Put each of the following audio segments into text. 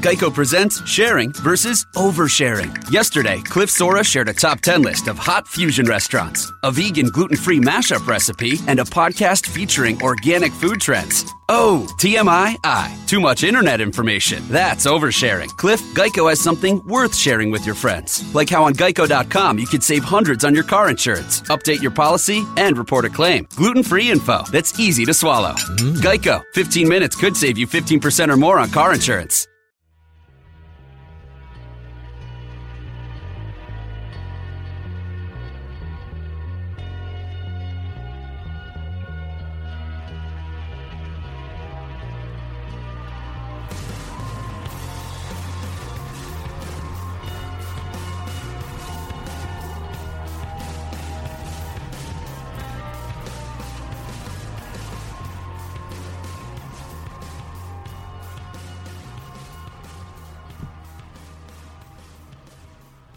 Geico presents sharing versus oversharing. Yesterday, Cliff Sora shared a top 10 list of hot fusion restaurants, a vegan gluten free mashup recipe, and a podcast featuring organic food trends. Oh, TMI? I. Too much internet information. That's oversharing. Cliff, Geico has something worth sharing with your friends. Like how on geico.com you could save hundreds on your car insurance, update your policy, and report a claim. Gluten free info that's easy to swallow. Mm-hmm. Geico, 15 minutes could save you 15% or more on car insurance.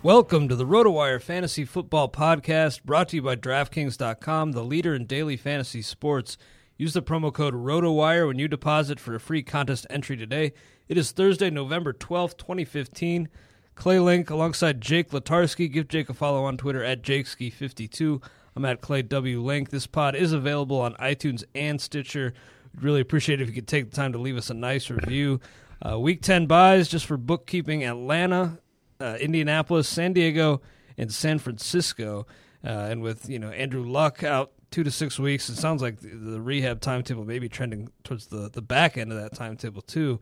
Welcome to the RotoWire Fantasy Football Podcast, brought to you by DraftKings.com, the leader in daily fantasy sports. Use the promo code RotoWire when you deposit for a free contest entry today. It is Thursday, November 12th, 2015. Clay Link alongside Jake Latarski. Give Jake a follow on Twitter at JakeSki52. I'm at Clay W. Link. This pod is available on iTunes and Stitcher. We'd really appreciate it if you could take the time to leave us a nice review. Uh, week 10 buys just for bookkeeping Atlanta, uh, Indianapolis, San Diego, and San Francisco. Uh, and with you know Andrew Luck out two to six weeks, it sounds like the, the rehab timetable may be trending towards the, the back end of that timetable too.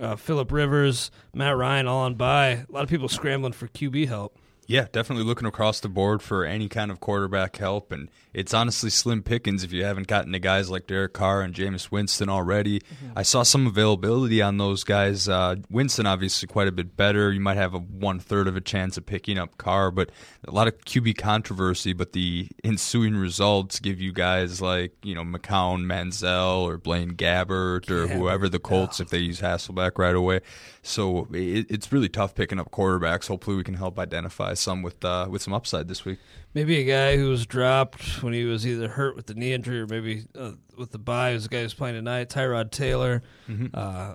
Uh, Philip Rivers, Matt Ryan, all on by. A lot of people scrambling for QB help. Yeah, definitely looking across the board for any kind of quarterback help, and it's honestly slim pickings if you haven't gotten to guys like Derek Carr and Jameis Winston already. I saw some availability on those guys. Uh, Winston obviously quite a bit better. You might have a one third of a chance of picking up Carr, but a lot of QB controversy. But the ensuing results give you guys like you know McCown, Manziel, or Blaine Gabbert, or whoever the Colts if they use Hasselbeck right away. So it, it's really tough picking up quarterbacks. Hopefully, we can help identify some with uh, with some upside this week. Maybe a guy who was dropped when he was either hurt with the knee injury or maybe uh, with the bye was the guy who's playing tonight, Tyrod Taylor. Mm-hmm. Uh,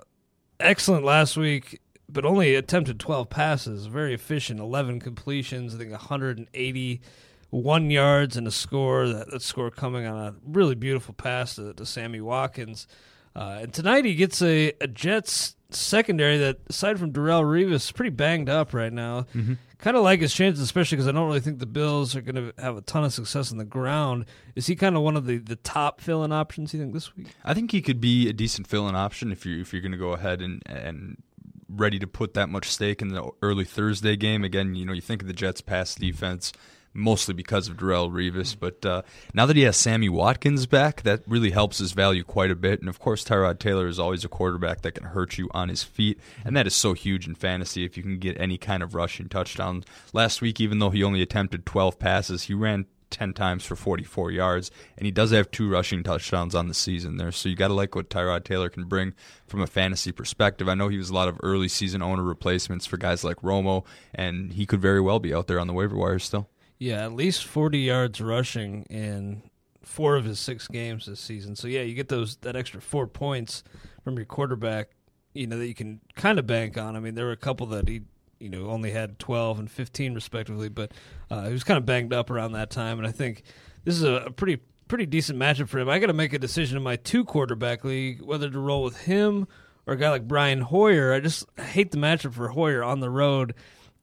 excellent last week, but only attempted 12 passes. Very efficient, 11 completions, I think 181 yards and a score. That, that score coming on a really beautiful pass to, to Sammy Watkins. Uh, and tonight he gets a, a Jets secondary that, aside from Darrelle Revis, is pretty banged up right now. Mm-hmm. Kind of like his chances, especially because I don't really think the Bills are going to have a ton of success on the ground. Is he kind of one of the, the top fill-in options? You think this week? I think he could be a decent fill-in option if you if you're going to go ahead and and ready to put that much stake in the early Thursday game. Again, you know, you think of the Jets' pass defense mostly because of Darrelle Revis. But uh, now that he has Sammy Watkins back, that really helps his value quite a bit. And of course, Tyrod Taylor is always a quarterback that can hurt you on his feet, and that is so huge in fantasy if you can get any kind of rushing touchdown. Last week, even though he only attempted 12 passes, he ran 10 times for 44 yards, and he does have two rushing touchdowns on the season there. So you got to like what Tyrod Taylor can bring from a fantasy perspective. I know he was a lot of early season owner replacements for guys like Romo, and he could very well be out there on the waiver wire still. Yeah, at least 40 yards rushing in four of his six games this season. So yeah, you get those that extra four points from your quarterback, you know, that you can kind of bank on. I mean, there were a couple that he, you know, only had 12 and 15 respectively, but uh, he was kind of banged up around that time. And I think this is a, a pretty pretty decent matchup for him. I got to make a decision in my two quarterback league whether to roll with him or a guy like Brian Hoyer. I just hate the matchup for Hoyer on the road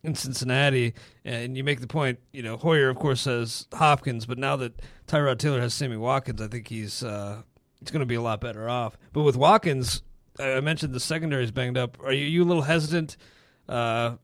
in Cincinnati, and you make the point. You know, Hoyer, of course, has Hopkins, but now that Tyrod Taylor has Sammy Watkins, I think he's uh, he's going to be a lot better off. But with Watkins, I mentioned the secondary is banged up. Are you, you a little hesitant? Uh,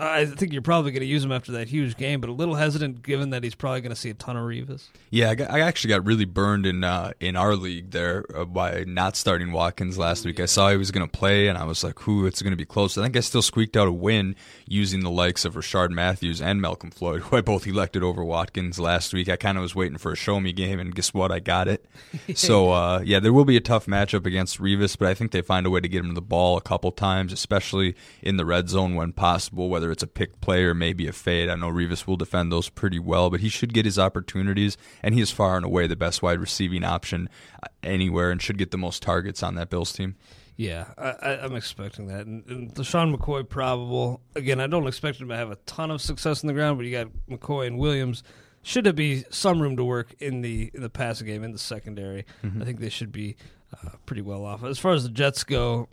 I think you're probably going to use him after that huge game, but a little hesitant given that he's probably going to see a ton of Revis. Yeah, I, got, I actually got really burned in uh, in our league there uh, by not starting Watkins last week. I saw he was going to play, and I was like, "Who? It's going to be close." I think I still squeaked out a win using the likes of Rishard Matthews and Malcolm Floyd, who I both elected over Watkins last week. I kind of was waiting for a show me game, and guess what? I got it. so uh, yeah, there will be a tough matchup against Revis, but I think they find a way to get him to the ball a couple times, especially in the red zone when possible, whether it's a pick play or maybe a fade. I know Revis will defend those pretty well, but he should get his opportunities, and he is far and away the best wide receiving option uh, anywhere and should get the most targets on that Bills team. Yeah, I, am expecting that. And, and LeSean McCoy probable. Again, I don't expect him to have a ton of success in the ground, but you got McCoy and Williams. Should there be some room to work in the in the passing game in the secondary? Mm-hmm. I think they should be uh, pretty well off. As far as the Jets go,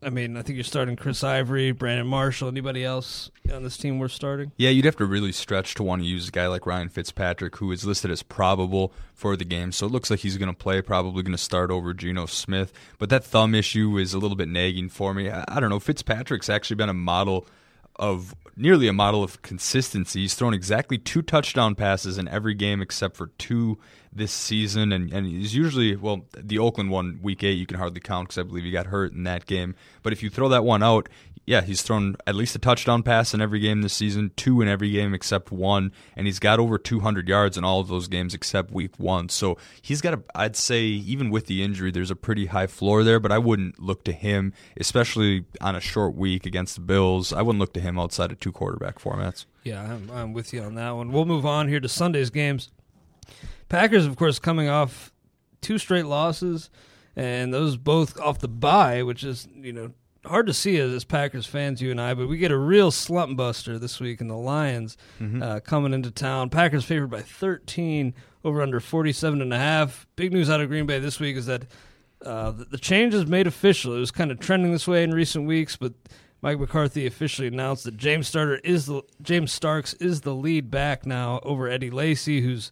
I mean, I think you're starting Chris Ivory, Brandon Marshall. Anybody else on this team we're starting? Yeah, you'd have to really stretch to want to use a guy like Ryan Fitzpatrick, who is listed as probable for the game. So it looks like he's going to play, probably going to start over Geno Smith. But that thumb issue is a little bit nagging for me. I, I don't know. Fitzpatrick's actually been a model of nearly a model of consistency. He's thrown exactly two touchdown passes in every game except for two this season, and, and he's usually well the Oakland one week eight you can hardly count because I believe he got hurt in that game. But if you throw that one out, yeah, he's thrown at least a touchdown pass in every game this season, two in every game except one, and he's got over 200 yards in all of those games except week one. So he's got a, I'd say, even with the injury, there's a pretty high floor there, but I wouldn't look to him, especially on a short week against the Bills. I wouldn't look to him outside of two quarterback formats. Yeah, I'm, I'm with you on that one. We'll move on here to Sunday's games. Packers, of course, coming off two straight losses, and those both off the bye, which is, you know, hard to see as, Packers fans, you and I, but we get a real slump buster this week in the Lions Mm-hmm. uh, coming into town. Packers favored by 13 over under 47 and a half. Big news out of Green Bay this week is that uh, the, the change is made official. It was kind of trending this way in recent weeks, but Mike McCarthy officially announced that James Starter is the James Starks is the lead back now over Eddie Lacy, who's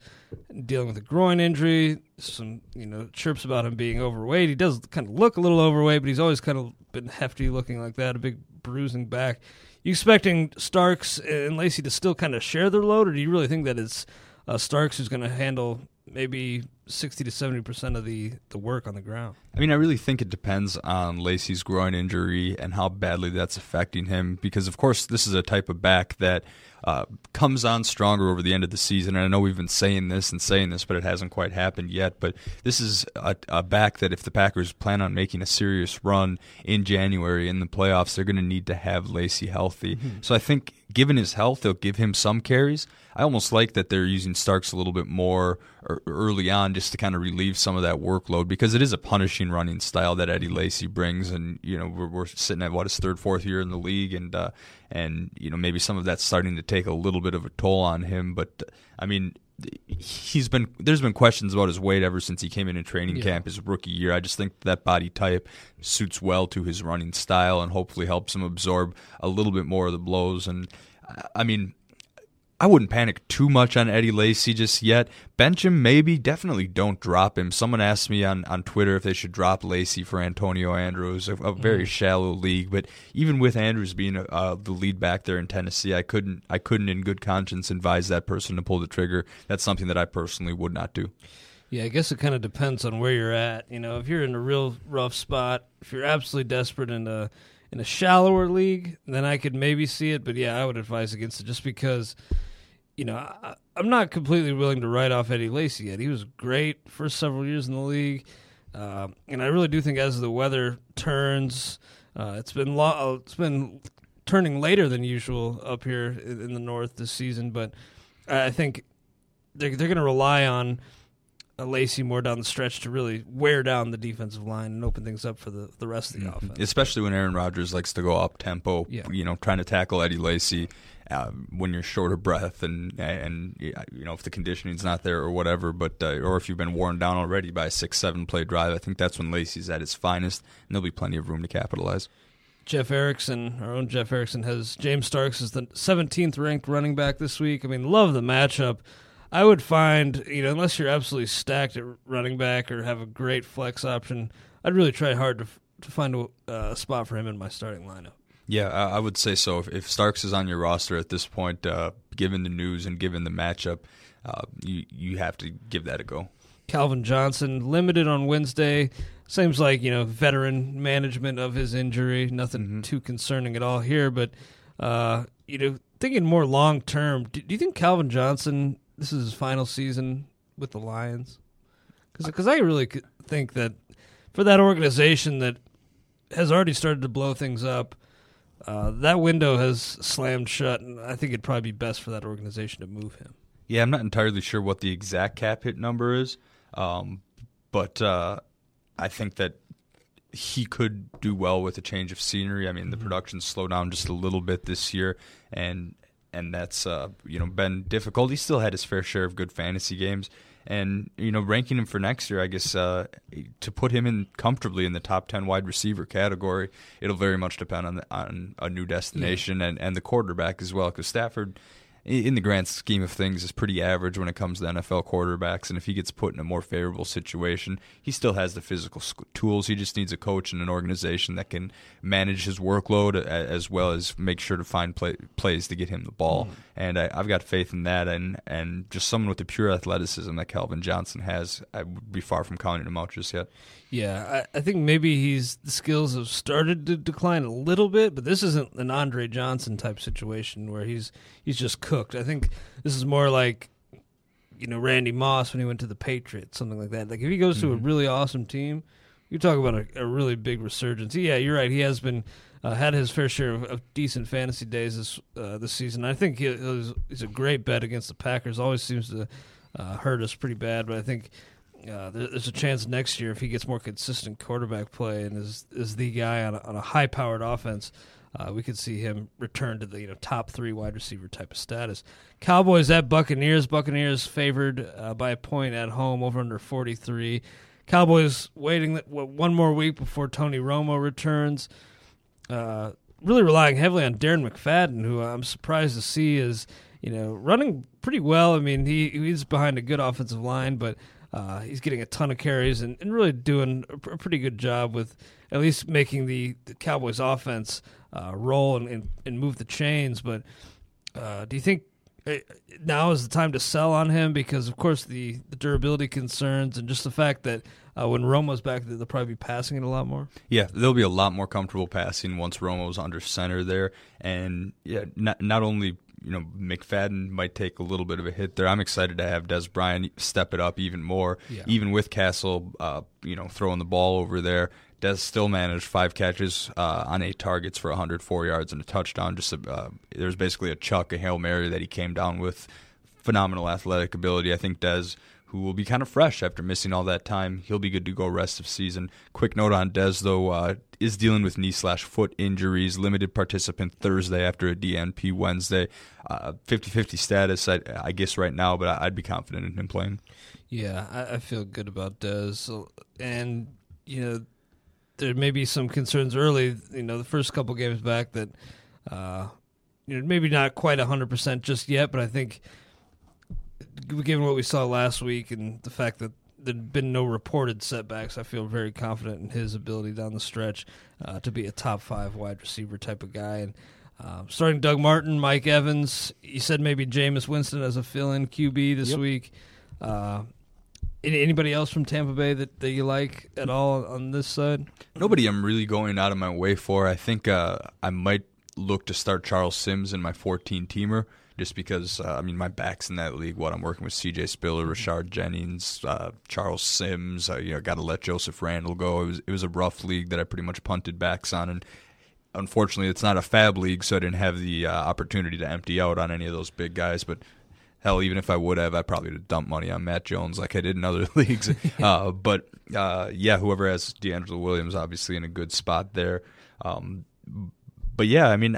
dealing with a groin injury. Some you know chirps about him being overweight. He does kind of look a little overweight, but he's always kind of been hefty looking like that, a big bruising back. You expecting Starks and Lacy to still kind of share their load, or do you really think that it's uh, Starks who's going to handle maybe sixty to seventy percent of the the work on the ground. I mean, I really think it depends on Lacy's groin injury and how badly that's affecting him. Because of course, this is a type of back that uh, comes on stronger over the end of the season. And I know we've been saying this and saying this, but it hasn't quite happened yet. But this is a, a back that if the Packers plan on making a serious run in January in the playoffs, they're going to need to have Lacy healthy. Mm-hmm. So I think, given his health, they'll give him some carries. I almost like that they're using Starks a little bit more early on just to kind of relieve some of that workload because it is a punishing running style that Eddie Lacy brings, and you know we're, we're sitting at what his third, fourth year in the league, and uh, and you know maybe some of that's starting to take a little bit of a toll on him. But I mean, he's been there's been questions about his weight ever since he came in in training yeah. camp his rookie year. I just think that body type suits well to his running style and hopefully helps him absorb a little bit more of the blows. And I mean, I wouldn't panic too much on Eddie Lacy just yet. Bench him, maybe. Definitely don't drop him. Someone asked me on, on Twitter if they should drop Lacy for Antonio Andrews, a, a very mm. shallow league. But even with Andrews being uh, the lead back there in Tennessee, I couldn't I couldn't in good conscience advise that person to pull the trigger. That's something that I personally would not do. Yeah, I guess it kind of depends on where you're at. You know, if you're in a real rough spot, if you're absolutely desperate in a in a shallower league, then I could maybe see it. But yeah, I would advise against it just because you know, I, am not completely willing to write off Eddie Lacy yet. He was great for several years in the league, uh, and I really do think as the weather turns, uh, it's been lo- uh, it's been turning later than usual up here in the north this season. But I think they're they're going to rely on a Lacy more down the stretch to really wear down the defensive line and open things up for the, the rest of the mm-hmm. offense. Especially when Aaron Rodgers likes to go up tempo, yeah. you know, trying to tackle Eddie Lacy uh, when you're short of breath and and you know if the conditioning's not there or whatever, but uh, or if you've been worn down already by a six seven play drive, I think that's when Lacy's at his finest, and there'll be plenty of room to capitalize. Jeff Erickson, our own Jeff Erickson, has James Starks as the 17th ranked running back this week. I mean, love the matchup. I would find, you know, unless you're absolutely stacked at running back or have a great flex option, I'd really try hard to to find a uh, spot for him in my starting lineup. Yeah, I would say so. If, if Starks is on your roster at this point, uh, given the news and given the matchup, uh, you you have to give that a go. Calvin Johnson limited on Wednesday. Seems like you know veteran management of his injury. Nothing mm-hmm. too concerning at all here, but uh, you know thinking more long term. Do, do, you think Calvin Johnson this is his final season with the Lions? Because I really think that for that organization that has already started to blow things up uh, that window has slammed shut, and I think it'd probably be best for that organization to move him. Yeah, I'm not entirely sure what the exact cap hit number is, um, but uh, I think that he could do well with a change of scenery. I mean, the mm-hmm. production slowed down just a little bit this year, and and that's uh, you know been difficult. He still had his fair share of good fantasy games, and you know ranking him for next year, I guess uh, to put him in comfortably in the top ten wide receiver category, it'll very much depend on the, on a new destination yeah. and and the quarterback as well, because Stafford in the grand scheme of things, is pretty average when it comes to NFL quarterbacks. And if he gets put in a more favorable situation, he still has the physical tools. He just needs a coach and an organization that can manage his workload as well as make sure to find play, plays to get him the ball. Mm. And I, have got faith in that. And, and just someone with the pure athleticism that Calvin Johnson has, I would be far from counting him out just yet. Yeah, I, I, think maybe he's the skills have started to decline a little bit, but this isn't an Andre Johnson type situation where he's he's just cooked. I think this is more like you know Randy Moss when he went to the Patriots, something like that. Like if he goes mm-hmm. to a mm-hmm. really awesome team, you talk about a, a, really big resurgence. Yeah, you're right. He has been uh, had his fair share of, of decent fantasy days this uh, this season. I think he, he's, he's a great bet against the Packers. Always seems to uh, hurt us pretty bad, but I think uh, there's a chance next year if he gets more consistent quarterback play and is is the guy on a, on a high powered offense. Uh, we could see him return to the you know top three wide receiver type of status. Cowboys at Buccaneers. Buccaneers favored uh, by a point at home over under 43. Cowboys waiting one more week before Tony Romo returns. Uh, really relying heavily on Darren McFadden, who I'm surprised to see is you know running pretty well. I mean he he's behind a good offensive line, but uh, he's getting a ton of carries and, and really doing a, a, pretty good job with at least making the, the Cowboys offense uh, roll and, and, and, move the chains. But uh, do you think uh, now is the time to sell on him because, of course, the, the durability concerns and just the fact that uh, when Romo's back, they'll probably be passing it a lot more. Yeah, they'll be a lot more comfortable passing once Romo's under center there, and yeah, not not only you know McFadden might take a little bit of a hit there. I'm excited to have Dez Bryant step it up even more, Yeah. even with Cassel, uh, you know, throwing the ball over there. Dez still managed five catches uh, on eight targets for 104 yards and a touchdown. Just a, uh, there's basically a chuck, a hail mary that he came down with. Phenomenal athletic ability. I think Dez, who will be kind of fresh after missing all that time, he'll be good to go rest of season. Quick note on Dez though, uh, is dealing with knee slash foot injuries. Limited participant Thursday after a DNP Wednesday. Uh, 50-50 status, I, I guess right now, but I'd be confident in him playing. Yeah, I, I feel good about Dez, and you know there may be some concerns early. You know, the first couple games back that uh, you know maybe not quite hundred percent just yet, but I think given what we saw last week and the fact that there'd been no reported setbacks, I feel very confident in his ability down the stretch uh, to be a top five wide receiver type of guy. And uh, starting Doug Martin, Mike Evans, you said maybe Jameis Winston as a fill-in QB this Yep. week. Uh, anybody else from Tampa Bay that, that you like at all on this side? Nobody I'm really going out of my way for. I think uh, I might look to start Charles Sims in my 14 teamer just because, uh, I mean, my back's in that league. What I'm working with CJ Spiller, Rashard Jennings, uh, Charles Sims. Uh, you know, got to let Joseph Randle go. It was, it was a rough league that I pretty much punted backs on. And unfortunately, it's not a fab league, so I didn't have the uh, opportunity to empty out on any of those big guys. But hell, even if I would have, I probably would have dumped money on Matt Jones like I did in other leagues. uh, but uh, yeah, whoever has DeAngelo Williams, obviously in a good spot there. Um, but yeah, I mean,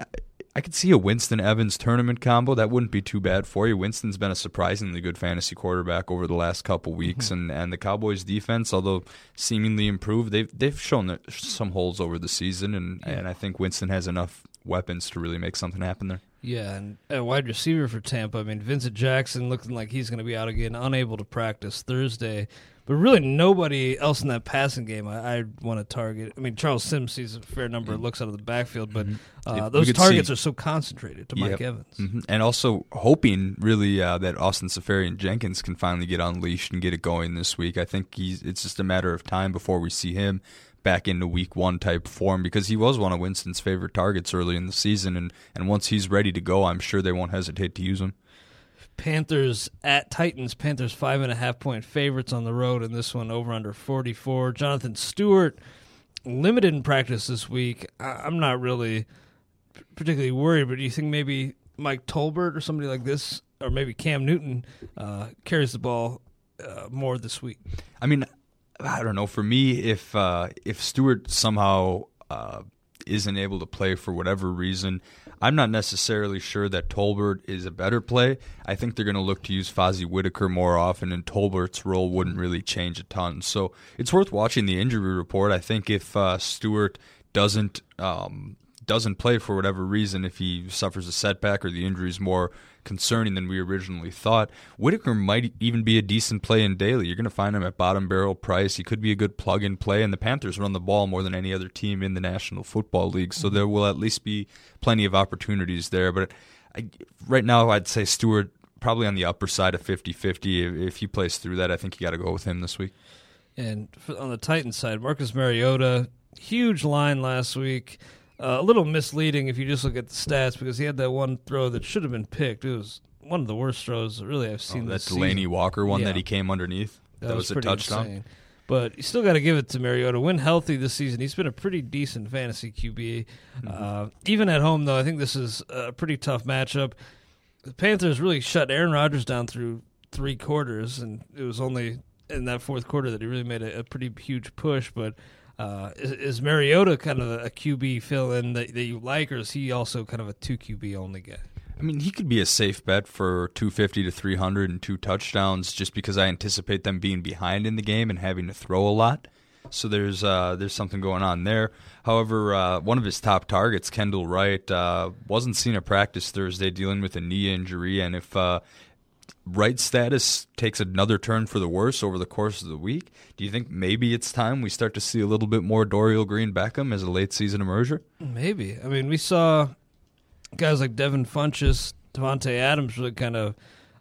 I could see a Winston Evans tournament combo. That wouldn't be too bad for you. Winston's been a surprisingly good fantasy quarterback over the last couple weeks, mm-hmm. and, and the Cowboys' defense, although seemingly improved, they've they've shown some holes over the season, and, and I think Winston has enough weapons to really make something happen there. Yeah, and a wide receiver for Tampa. I mean, Vincent Jackson looking like he's going to be out again, unable to practice Thursday. But really, nobody else in that passing game I, I want to target. I mean, Charles Sims sees a fair number of looks out of the backfield, but uh, If those targets see- are so concentrated to Mike Yep. Evans. Mhm. And also hoping really uh, that Austin Seferian-Jenkins can finally get unleashed and get it going this week. I think he's it's just a matter of time before we see him back into week one type form because he was one of Winston's favorite targets early in the season and, and once he's ready to go I'm sure they won't hesitate to use him. Panthers at Titans. Panthers five and a half point favorites on the road, and this one over under forty four. Jonathan Stewart limited in practice this week. I, I'm not really particularly worried, but do you think maybe Mike Tolbert or somebody like this, or maybe Cam Newton uh, carries the ball uh, more this week? I mean, I don't know. For me, if uh, if Stewart somehow uh, isn't able to play for whatever reason, I'm not necessarily sure that Tolbert is a better play. I think they're going to look to use Fozzy Whittaker more often, and Tolbert's role wouldn't really change a ton. So it's worth watching the injury report. I think if uh, Stewart doesn't um, doesn't play for whatever reason, if he suffers a setback or the injury is more concerning than we originally thought, Whittaker might even be a decent play in daily. You're going to find him at bottom barrel price. He could be a good plug and play, and the Panthers run the ball more than any other team in the National Football League, so mm-hmm. there will at least be plenty of opportunities there. But I, right now, I'd say Stewart probably on the upper side of 50 50. If, he plays through that, I think you got to go with him this week. And on the Titans side, Marcus Mariota, huge line last week. Uh, a little misleading if you just look at the stats because he had that one throw that should have been picked. It was one of the worst throws really I've seen Oh, that Delanie season. Walker one Yeah. that he came underneath. That, was, a pretty touchdown. insane. But you still got to give it to Mariota. When healthy this season, he's been a pretty decent fantasy QB. Mm-hmm. Uh, even at home, though, I think this is a pretty tough matchup. The Panthers really shut Aaron Rodgers down through three quarters, and it was only in that fourth quarter that he really made a, a pretty huge push. But uh, is, is Mariota kind of a QB fill in that, that you like, or is he also kind of a two QB only guy? I mean, he could be a safe bet for 250 to 300 and two touchdowns just because I anticipate them being behind in the game and having to throw a lot. So there's uh, there's something going on there. However, uh, one of his top targets, Kendall Wright, uh, wasn't seen at practice Thursday dealing with a knee injury, and if uh, Wright's status takes another turn for the worse over the course of the week, do you think maybe it's time we start to see a little bit more Dorial Green Beckham as a late season emerger? Maybe. I mean, we saw guys like Devin Funchess Davante Adams really kind of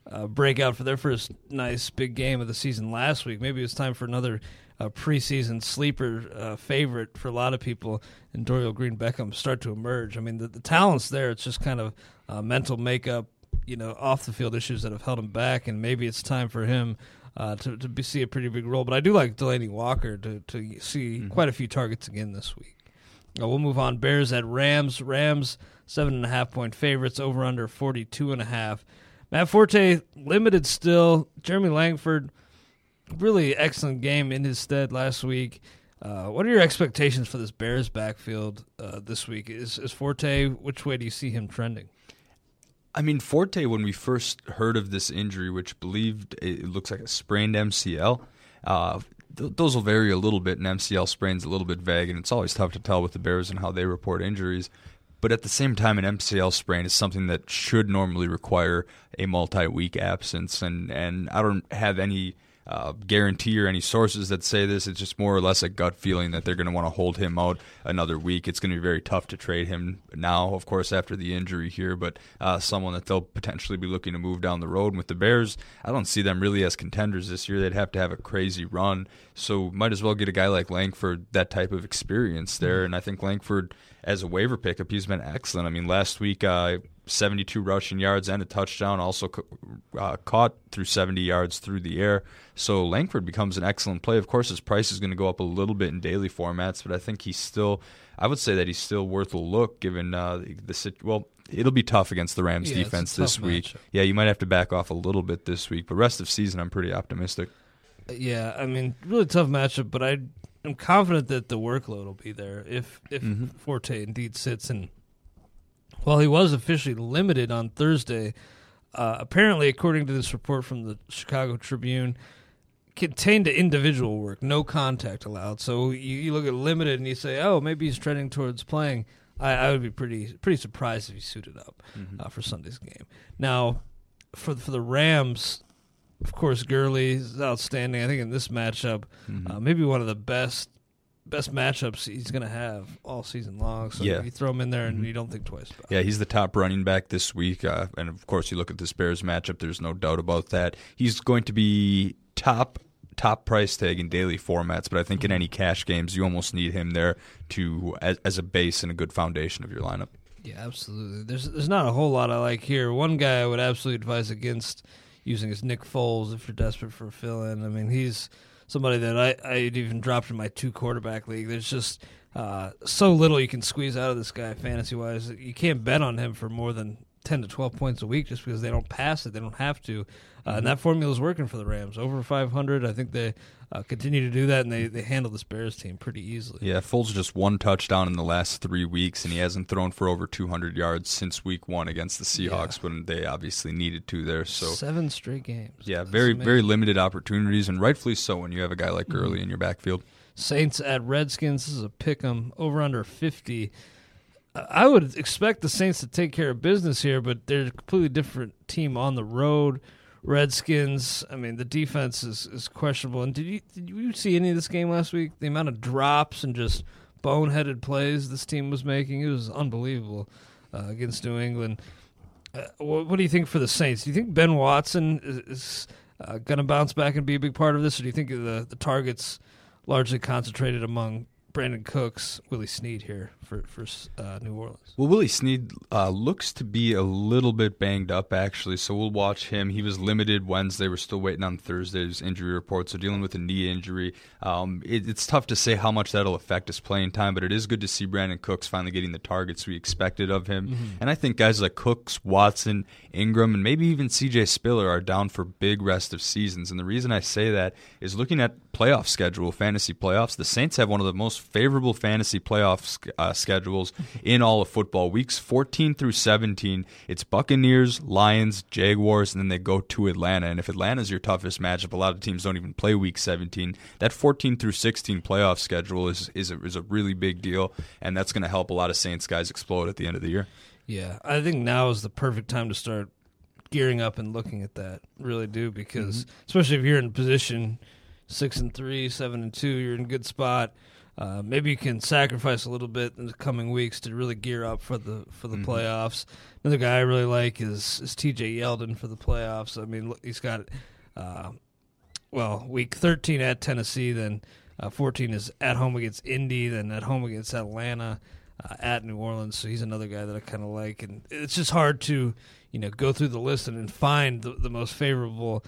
uh, break out for their first nice big game of the season last week. Maybe it's time for another uh, preseason sleeper uh, favorite for a lot of people, and Dorial Green Beckham start to emerge. I mean, the, the talent's there. It's just kind of uh, mental makeup, you know, off the field issues that have held him back, and maybe it's time for him. Uh, to to be, see a pretty big role, but I do like Delanie Walker to to see mm-hmm. quite a few targets again this week. Uh, we'll move on. Bears at Rams. Rams seven and a half point favorites. Over under forty two and a half. Matt Forte limited still. Jeremy Langford, really excellent game in his stead last week. Uh, what are your expectations for this Bears backfield uh, this week? Is, is Forte, which way do you see him trending? I mean, Forte, when we first heard of this injury, which believed it looks like a sprained MCL, uh, th- those will vary a little bit, and MCL sprains a little bit vague, and it's always tough to tell with the Bears and how they report injuries. But at the same time, an MCL sprain is something that should normally require a multi-week absence, and and I don't have any uh, guarantee or any sources that say this. It's just more or less a gut feeling that they're going to want to hold him out another week. It's going to be very tough to trade him now, of course, after the injury here, but uh, someone that they'll potentially be looking to move down the road. And with the Bears, I don't see them really as contenders this year. They'd have to have a crazy run. So might as well get a guy like Langford that type of experience there. And I think Langford – as a waiver pickup, he's been excellent. I mean, last week, uh, 72 rushing yards and a touchdown, also uh, caught through 70 yards through the air. So Langford becomes an excellent play. Of course, his price is going to go up a little bit in daily formats, but I think he's still, I would say that he's still worth a look given uh, the, well, it'll be tough against the Rams yeah, defense this week. Matchup. Yeah, you might have to back off a little bit this week, but rest of season, I'm pretty optimistic. Yeah, I mean, really tough matchup, but I I'm confident that the workload will be there if if mm-hmm. Forte indeed sits. And while he was officially limited on Thursday, uh, apparently, according to this report from the Chicago Tribune, contained to individual work, no contact allowed. So you, you, look at limited and you say, oh, maybe he's trending towards playing. I, I would be pretty pretty surprised if he suited up mm-hmm. uh, for Sunday's game. Now, for for the Rams, of course, Gurley is outstanding. I think in this matchup, mm-hmm. uh, maybe one of the best best matchups he's going to have all season long. So yeah. you throw him in there and mm-hmm. you don't think twice about yeah, it. Yeah, he's the top running back this week. Uh, and of course, you look at this Bears matchup, there's no doubt about that. He's going to be top top price tag in daily formats, but I think in any cash games, you almost need him there to as, as a base and a good foundation of your lineup. Yeah, absolutely. There's there's not a whole lot I like here. One guy I would absolutely advise against using is Nick Foles if you're desperate for a fill in. I mean, he's somebody that I I even dropped in my two quarterback league. There's just uh, so little you can squeeze out of this guy fantasy wise. You can't bet on him for more than ten to twelve points a week just because they don't pass it. They don't have to, uh, mm-hmm. and that formula is working for the Rams. Over five hundred, I think they uh, continue to do that, and they, they handle this Bears team pretty easily. Yeah, Foles just one touchdown in the last three weeks, and he hasn't thrown for over 200 yards since Week One against the Seahawks yeah. when they obviously needed to there. So seven straight games. Yeah, That's very amazing. very limited opportunities, and rightfully so when you have a guy like Gurley mm-hmm. in your backfield. Saints at Redskins. This is a pick 'em over under 50. I would expect the Saints to take care of business here, but they're a completely different team on the road. Redskins. I mean, the defense is, is questionable. And did you did you see any of this game last week? The amount of drops and just boneheaded plays this team was making it was unbelievable uh, against New England. Uh, what, what, do you think for the Saints? Do you think Ben Watson is, is uh, going to bounce back and be a big part of this, or do you think the the targets largely concentrated among Brandin Cooks, Willie Snead here for for uh, New Orleans. Well, Willie Snead uh, looks to be a little bit banged up actually, so we'll watch him. He was limited Wednesday. We're still waiting on Thursday's injury report. So dealing with a knee injury, um, it, it's tough to say how much that'll affect his playing time. But it is good to see Brandin Cooks finally getting the targets we expected of him. Mm-hmm. And I think guys like Cooks, Watson, Ingram, and maybe even C.J. Spiller are down for big rest of seasons. And the reason I say that is looking at playoff schedule, fantasy playoffs. The Saints have one of the most favorable fantasy playoff uh, schedules in all of football. Weeks 14 through 17, it's Buccaneers, Lions, Jaguars, and then they go to Atlanta. And if Atlanta's your toughest matchup, a lot of teams don't even play Week 17. That 14 through 16 playoff schedule is is a, is a really big deal, and that's going to help a lot of Saints guys explode at the end of the year. Yeah, I think now is the perfect time to start gearing up and looking at that. Really do because mm-hmm. especially if you're in position six and three, seven and two, you're in a good spot. uh, maybe you can sacrifice a little bit in the coming weeks to really gear up for the for the Mhm. playoffs. Another guy I really like is is T.J. Yeldon for the playoffs. I mean, look, he's got uh, well week 13 at Tennessee, then uh, 14 is at home against Indy, then at home against Atlanta, uh, at New Orleans. So he's another guy that I kind of like, and it's just hard to you know go through the list and, and find the, the most favorable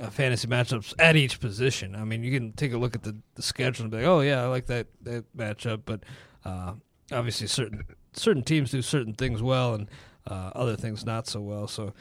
uh, fantasy matchups at each position. I mean, you can take a look at the, the schedule and be like, oh yeah, I like that that matchup, but uh, obviously certain certain teams do certain things well and uh, other things not so well. So.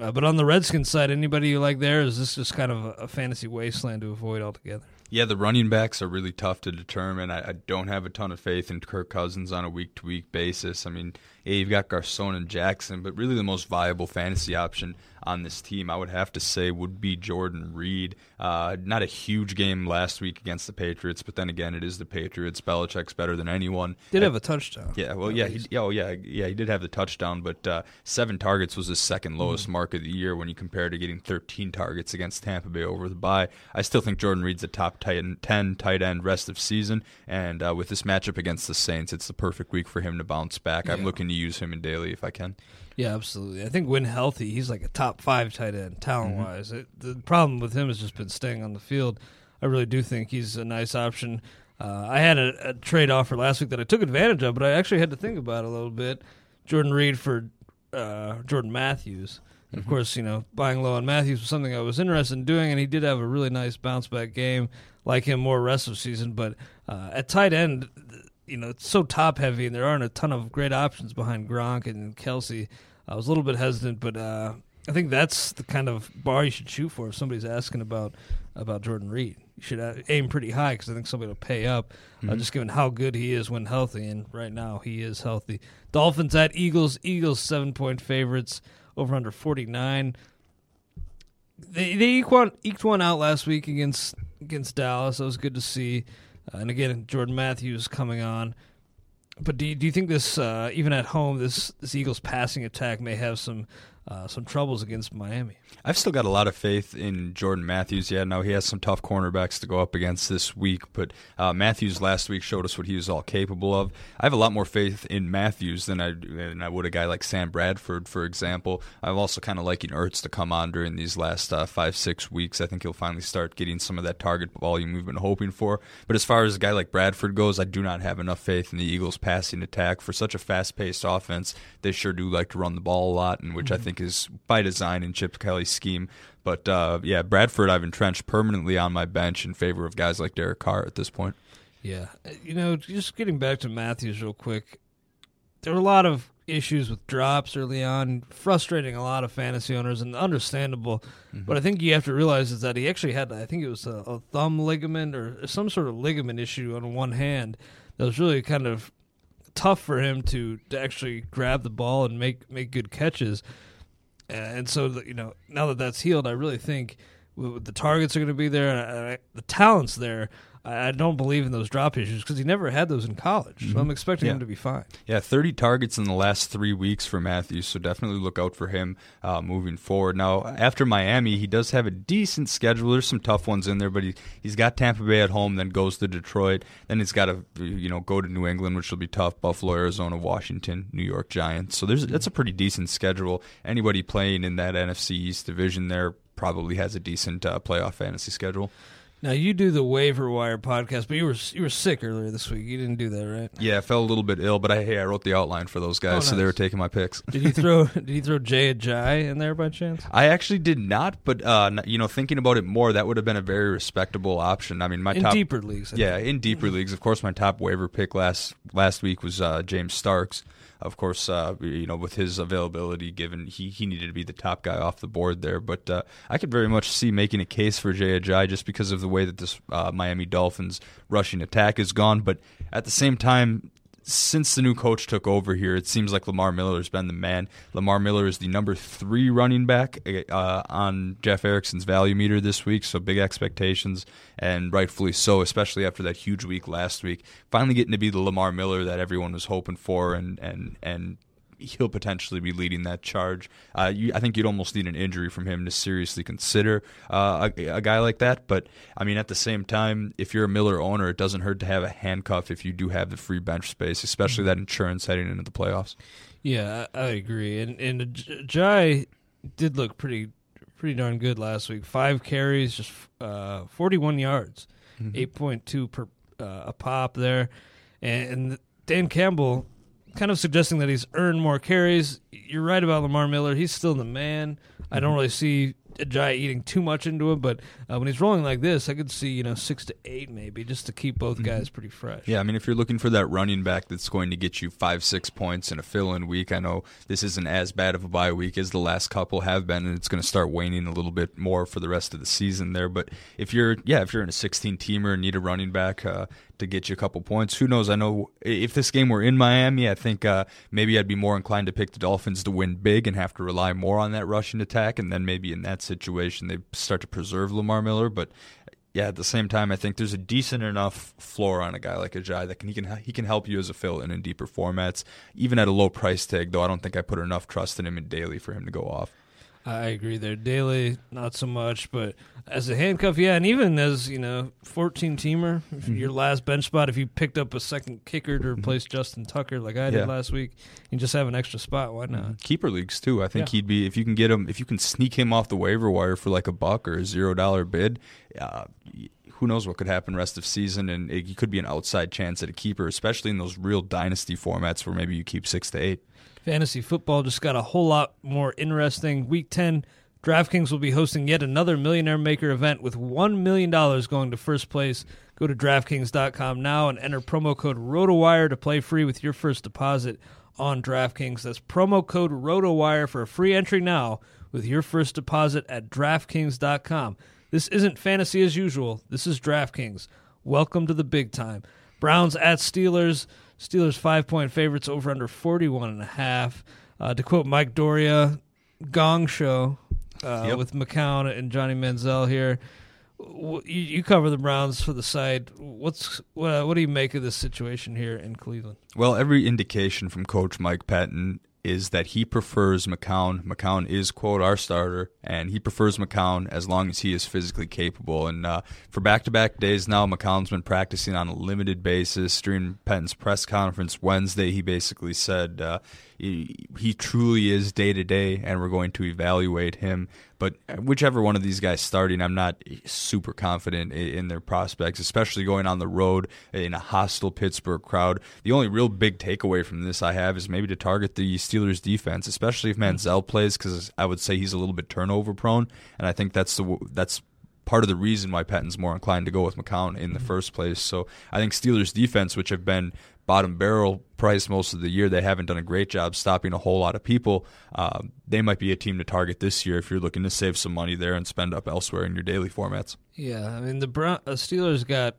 Uh, but on the Redskins side, anybody you like there? Is this just kind of a, a fantasy wasteland to avoid altogether? Yeah, the running backs are really tough to determine. I, I don't have a ton of faith in Kirk Cousins on a week to week basis. I mean, yeah, you've got Garcon and Jackson, but really the most viable fantasy option on this team, I would have to say, would be Jordan Reed. Uh, not a huge game last week against the Patriots, but then again, it is the Patriots. Belichick's better than anyone. Did have a touchdown. Yeah, well, yeah, he, oh yeah, yeah, he did have the touchdown, but uh, seven targets was his second lowest mark of the year when you compare to getting 13 targets against Tampa Bay over the bye. I still think Jordan Reed's a top tight end, 10 tight end rest of season, and uh, with this matchup against the Saints, it's the perfect week for him to bounce back. I'm looking to use him in daily if I can. Yeah, absolutely. I think when healthy, he's like a top five tight end talent wise. The problem with him has just been staying on the field. I really do think he's a nice option. Uh, I had a, a trade offer last week that I took advantage of, but I actually had to think about it a little bit. Jordan Reed for uh, Jordan Matthews. And of course, you know, buying low on Matthews was something I was interested in doing, and he did have a really nice bounce back game, like him more rest of season. But uh, at tight end, you know, it's so top heavy, and there aren't a ton of great options behind Gronk and Kelce. I was a little bit hesitant, but uh, I think that's the kind of bar you should shoot for if somebody's asking about about Jordan Reed. You should uh, aim pretty high because I think somebody will pay up, uh, just given how good he is when healthy. And right now, he is healthy. Dolphins at Eagles. Eagles seven point favorites over under forty nine. They they eked one, eked one out last week against against Dallas. That was good to see. Uh, and again, Jordan Matthews coming on. But do you, do you think this uh, even at home this this Eagles passing attack may have some uh, some troubles against Miami? I've still got a lot of faith in Jordan Matthews. Yeah, now he has some tough cornerbacks to go up against this week, but uh, Matthews last week showed us what he was all capable of. I have a lot more faith in Matthews than I than I would a guy like Sam Bradford, for example. I'm also kind of liking Ertz to come on during these last uh, five six weeks. I think he'll finally start getting some of that target volume we've been hoping for. But as far as a guy like Bradford goes, I do not have enough faith in the Eagles' passing attack for such a fast paced offense. They sure do like to run the ball a lot, and which I think is by design in Chip Kelly's scheme. But uh, yeah, Bradford I've entrenched permanently on my bench in favor of guys like Derek Carr at this point. Yeah, you know, just getting back to Matthews real quick. There were a lot of issues with drops early on, frustrating a lot of fantasy owners, and understandable. But I think you have to realize is that he actually had, I think it was a, a thumb ligament or some sort of ligament issue on one hand that was really kind of tough for him to, to actually grab the ball and make make good catches. And so, you know, now that that's healed, I really think the targets are going to be there, and I, the talent's there. I, I don't believe in those drop issues because he never had those in college. So I'm expecting Yeah. him to be fine. Yeah, 30 targets in the last three weeks for Matthews, so definitely look out for him uh, moving forward. Now, after Miami, he does have a decent schedule. There's some tough ones in there, but he, he's got Tampa Bay at home, then goes to Detroit, then he's got to you know go to New England, which will be tough. Buffalo, Arizona, Washington, New York Giants. So there's that's a pretty decent schedule. Anybody playing in that NFC East division there probably has a decent uh, playoff fantasy schedule. Now you do the waiver wire podcast, but you were you were sick earlier this week. You didn't do that, right? Yeah, I felt a little bit ill, but I hey, I wrote the outline for those guys, Oh, so they were taking my picks. Did you throw Did you throw Jay Ajayi in there by chance? I actually did not, but uh, you know, thinking about it more, that would have been a very respectable option. I mean, my In top deeper leagues, I yeah, think. in deeper leagues, of course, my top waiver pick last last week was uh, James Starks. Of course, uh, you know, with his availability, given he, he needed to be the top guy off the board there. But uh, I could very much see making a case for Jay just because of the way that this uh, Miami Dolphins rushing attack has gone. But at the same time, since the new coach took over here, it seems like Lamar Miller has been the man. Lamar Miller is the number three running back uh, on Jeff Erickson's value meter this week, so big expectations, and rightfully so, especially after that huge week last week. Finally getting to be the Lamar Miller that everyone was hoping for, and and and he'll potentially be leading that charge. Uh, you, I think you'd almost need an injury from him to seriously consider uh, a, a, guy like that. But I mean, at the same time, if you're a Miller owner, it doesn't hurt to have a handcuff if you do have the free bench space, especially that insurance heading into the playoffs. Yeah, I, agree. And and Jay did look pretty pretty darn good last week. Five carries, just uh, 41 yards, mm-hmm. 8.2 per uh, a pop there, and Dan Campbell kind of suggesting that he's earned more carries. You're right about Lamar Miller. He's still the man. I don't mm-hmm. really see Jay eating too much into him, but uh, when he's rolling like this, I could see you know six to eight maybe just to keep both mm-hmm. guys pretty fresh. Yeah, I mean if you're looking for that running back that's going to get you five six points in a fill-in week, I know this isn't as bad of a bye week as the last couple have been, and it's going to start waning a little bit more for the rest of the season there. But if you're yeah if you're in a 16 teamer and need a running back, uh, to get you a couple points. Who knows? I know if this game were in Miami, I think uh, maybe I'd be more inclined to pick the Dolphins to win big and have to rely more on that rushing attack. And then maybe in that situation, they start to preserve Lamar Miller. But yeah, at the same time, I think there's a decent enough floor on a guy like Ajayi that can he can he can help you as a fill in in deeper formats, even at a low price tag. Though I don't think I put enough trust in him in daily for him to go off. I agree there. Daily, not so much, but as a handcuff, yeah, and even as you know, fourteen teamer, mm-hmm. your last bench spot, if you picked up a second kicker to mm-hmm. replace mm-hmm. Justin Tucker, like I did yeah. last week, you just have an extra spot. Why not? Mm-hmm. Keeper leagues too. I think yeah. he'd be if you can get him, if you can sneak him off the waiver wire for like a buck or a zero dollar bid. Uh, who knows what could happen rest of season, and it, he could be an outside chance at a keeper, especially in those real dynasty formats where maybe you keep six to eight. Fantasy football just got a whole lot more interesting. Week 10, DraftKings will be hosting yet another Millionaire Maker event with $1 million going to first place. Go to DraftKings.com now and enter promo code ROTOWIRE to play free with your first deposit on DraftKings. That's promo code ROTOWIRE for a free entry now with your first deposit at DraftKings.com. This isn't fantasy as usual. This is DraftKings. Welcome to the big time. Browns at Steelers. Steelers five point favorites over under 41 and a half. Uh, to quote Mike Doria, Gong Show uh, yep. with McCown and Johnny Manziel here. You, you, cover the Browns for the side. What's what, what do you make of this situation here in Cleveland? Well, every indication from Coach Mike Pettine is that he prefers McCown. McCown is, quote, our starter, and he prefers McCown as long as he is physically capable. And uh, for back to back days now, McCown's been practicing on a limited basis. During Pettine's press conference Wednesday, he basically said, uh, he, he truly is day to day, and we're going to evaluate him. But uh, whichever one of these guys starting, I'm not eh, super confident in their prospects, especially going on the road in a hostile Pittsburgh crowd. The only real big takeaway from this I have is maybe to target the Steelers defense, especially if mm-hmm. Manziel plays, because I would say he's a little bit turnover prone, and I think that's the that's part of the reason why Pettine's more inclined to go with McCown in the mm-hmm. first place. So I think Steelers defense, which have been bottom barrel price most of the year. They haven't done a great job stopping a whole lot of people. Uh, they might be a team to target this year if you're looking to save some money there and spend up elsewhere in your daily formats. Yeah, I mean the Brown, uh, Steelers got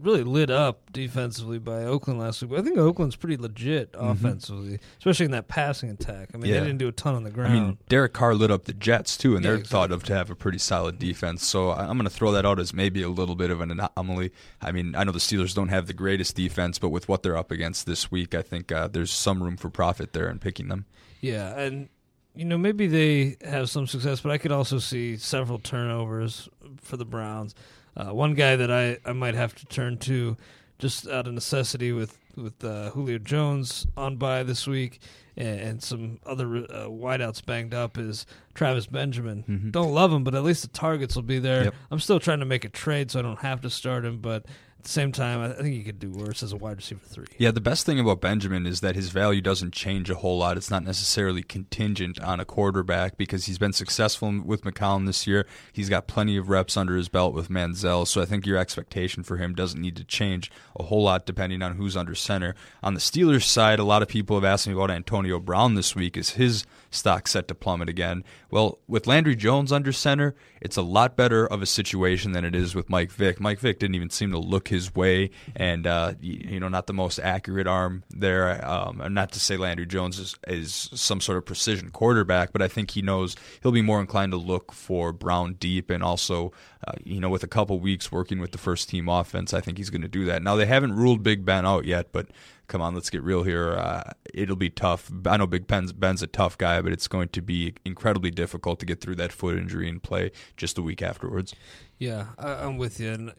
really lit up defensively by Oakland last week. But I think Oakland's pretty legit mm-hmm. offensively, especially in that passing attack. I mean, yeah. they didn't do a ton on the ground. I mean, Derek Carr lit up the Jets too, and yeah, they're exactly. thought of to have a pretty solid defense. So I'm going to throw that out as maybe a little bit of an anomaly. I mean, I know the Steelers don't have the greatest defense, but with what they're up against this week, I think uh, there's some room for profit there in picking them. Yeah, and you know maybe they have some success, but I could also see several turnovers for the Browns. Uh, one guy that I, I might have to turn to just out of necessity with with uh, Julio Jones on by this week and, and some other uh, wideouts banged up is Travis Benjamin. Mm-hmm. Don't love him, but at least the targets will be there. Yep. I'm still trying to make a trade so I don't have to start him, but same time, I think he could do worse as a wide receiver three. Yeah, the best thing about Benjamin is that his value doesn't change a whole lot. It's not necessarily contingent on a quarterback because he's been successful with McCown this year. He's got plenty of reps under his belt with Manziel, so I think your expectation for him doesn't need to change a whole lot depending on who's under center. On the Steelers side, a lot of people have asked me about Antonio Brown this week. Is his stock set to plummet again? Well, with Landry Jones under center, it's a lot better of a situation than it is with Mike Vick. Mike Vick didn't even seem to look his way, and uh, you, you, know, not the most accurate arm there. Um, not to say Landry Jones is, is some sort of precision quarterback, but I think he knows he'll be more inclined to look for Brown deep, and also, uh, you know, with a couple weeks working with the first team offense, I think he's going to do that. Now they haven't ruled Big Ben out yet, but come on, let's get real here. Uh, it'll be tough. I know Big Ben's, Ben's a tough guy, but it's going to be incredibly difficult to get through that foot injury and play just a week afterwards. Yeah, I, am with you. And,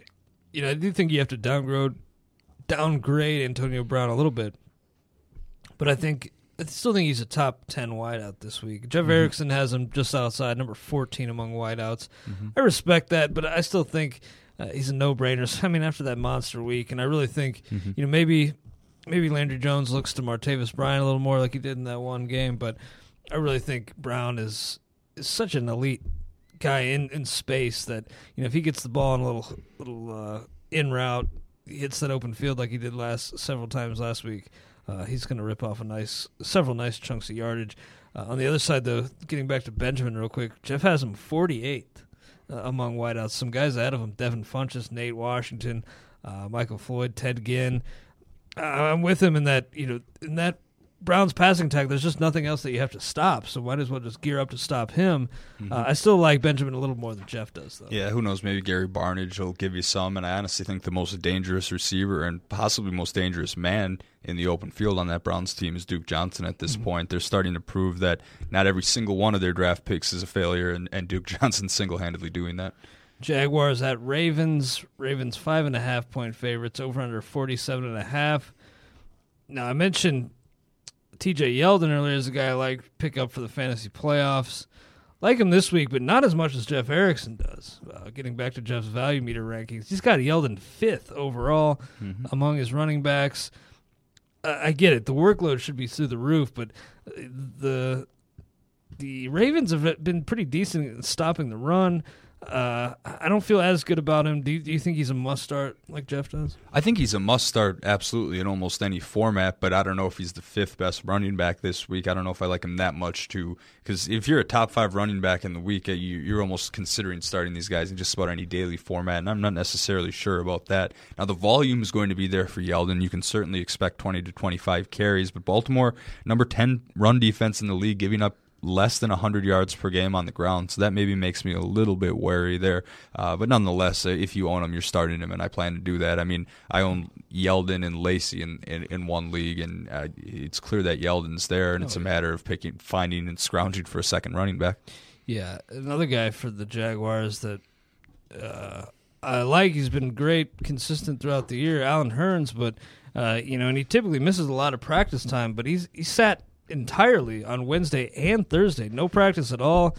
you know, I do think you have to downgrade, downgrade Antonio Brown a little bit. But I think I still think he's a top 10 wideout this week. Jeff mm-hmm. Erickson has him just outside, number 14 among wideouts. Mm-hmm. I respect that, but I still think uh, he's a no brainer. So, I mean, after that monster week, and I really think, mm-hmm. you know, maybe maybe Landry Jones looks to Martavis Bryant a little more like he did in that one game, but I really think Brown is is such an elite guy in, in space that you know if he gets the ball in a little little uh, in route, he hits that open field like he did last several times last week, uh, he's going to rip off a nice several nice chunks of yardage. Uh, on the other side, though, getting back to Benjamin real quick, Jeff has him 48th uh, among wideouts. Some guys ahead of him: Devin Funchess, Nate Washington, uh, Michael Floyd, Ted Ginn. I'm with him in that you know in that Brown's passing attack. There's just nothing else that you have to stop, so might as well just gear up to stop him. Mm-hmm. Uh, I still like Benjamin a little more than Jeff does, though. Yeah, who knows? Maybe Gary Barnidge will give you some. And I honestly think the most dangerous receiver and possibly most dangerous man in the open field on that Browns team is Duke Johnson. At this mm-hmm. point, they're starting to prove that not every single one of their draft picks is a failure, and, and Duke Johnson single handedly doing that. Jaguars at Ravens. Ravens five and a half point favorites. Over under forty seven and a half. Now I mentioned T.J. Yeldon earlier as a guy I like pick up for the fantasy playoffs. Like him this week, but not as much as Jeff Erickson does. Uh, getting back to Jeff's value meter rankings, he's got Yeldon fifth overall mm-hmm. among his running backs. Uh, I get it; the workload should be through the roof, but the the Ravens have been pretty decent at stopping the run. Uh, I don't feel as good about him. Do you, do you, think he's a must start like Jeff does? I think he's a must start absolutely in almost any format, but I don't know if he's the fifth best running back this week. I don't know if I like him that much too. Because if you're a top five running back in the week, uh, you, are almost considering starting these guys in just about any daily format, and I'm not necessarily sure about that. Now, the volume is going to be there for Yeldon. You can certainly expect 20 to 25 carries, but Baltimore, number 10 run defense in the league, giving up less than 100 yards per game on the ground. So that maybe makes me a little bit wary there. Uh, but nonetheless, uh, if you own him, you're starting him, and I plan to do that. I mean, I own Yeldon and Lacy in, in, in one league, and uh, it's clear that Yeldon's there, and oh, it's a matter of picking, finding, and scrounging for a second running back. Yeah, another guy for the Jaguars that uh, I like. He's been great, consistent throughout the year. Allen Hurns, but uh, you know, and he typically misses a lot of practice time, but he's he sat entirely on Wednesday and Thursday. No practice at all.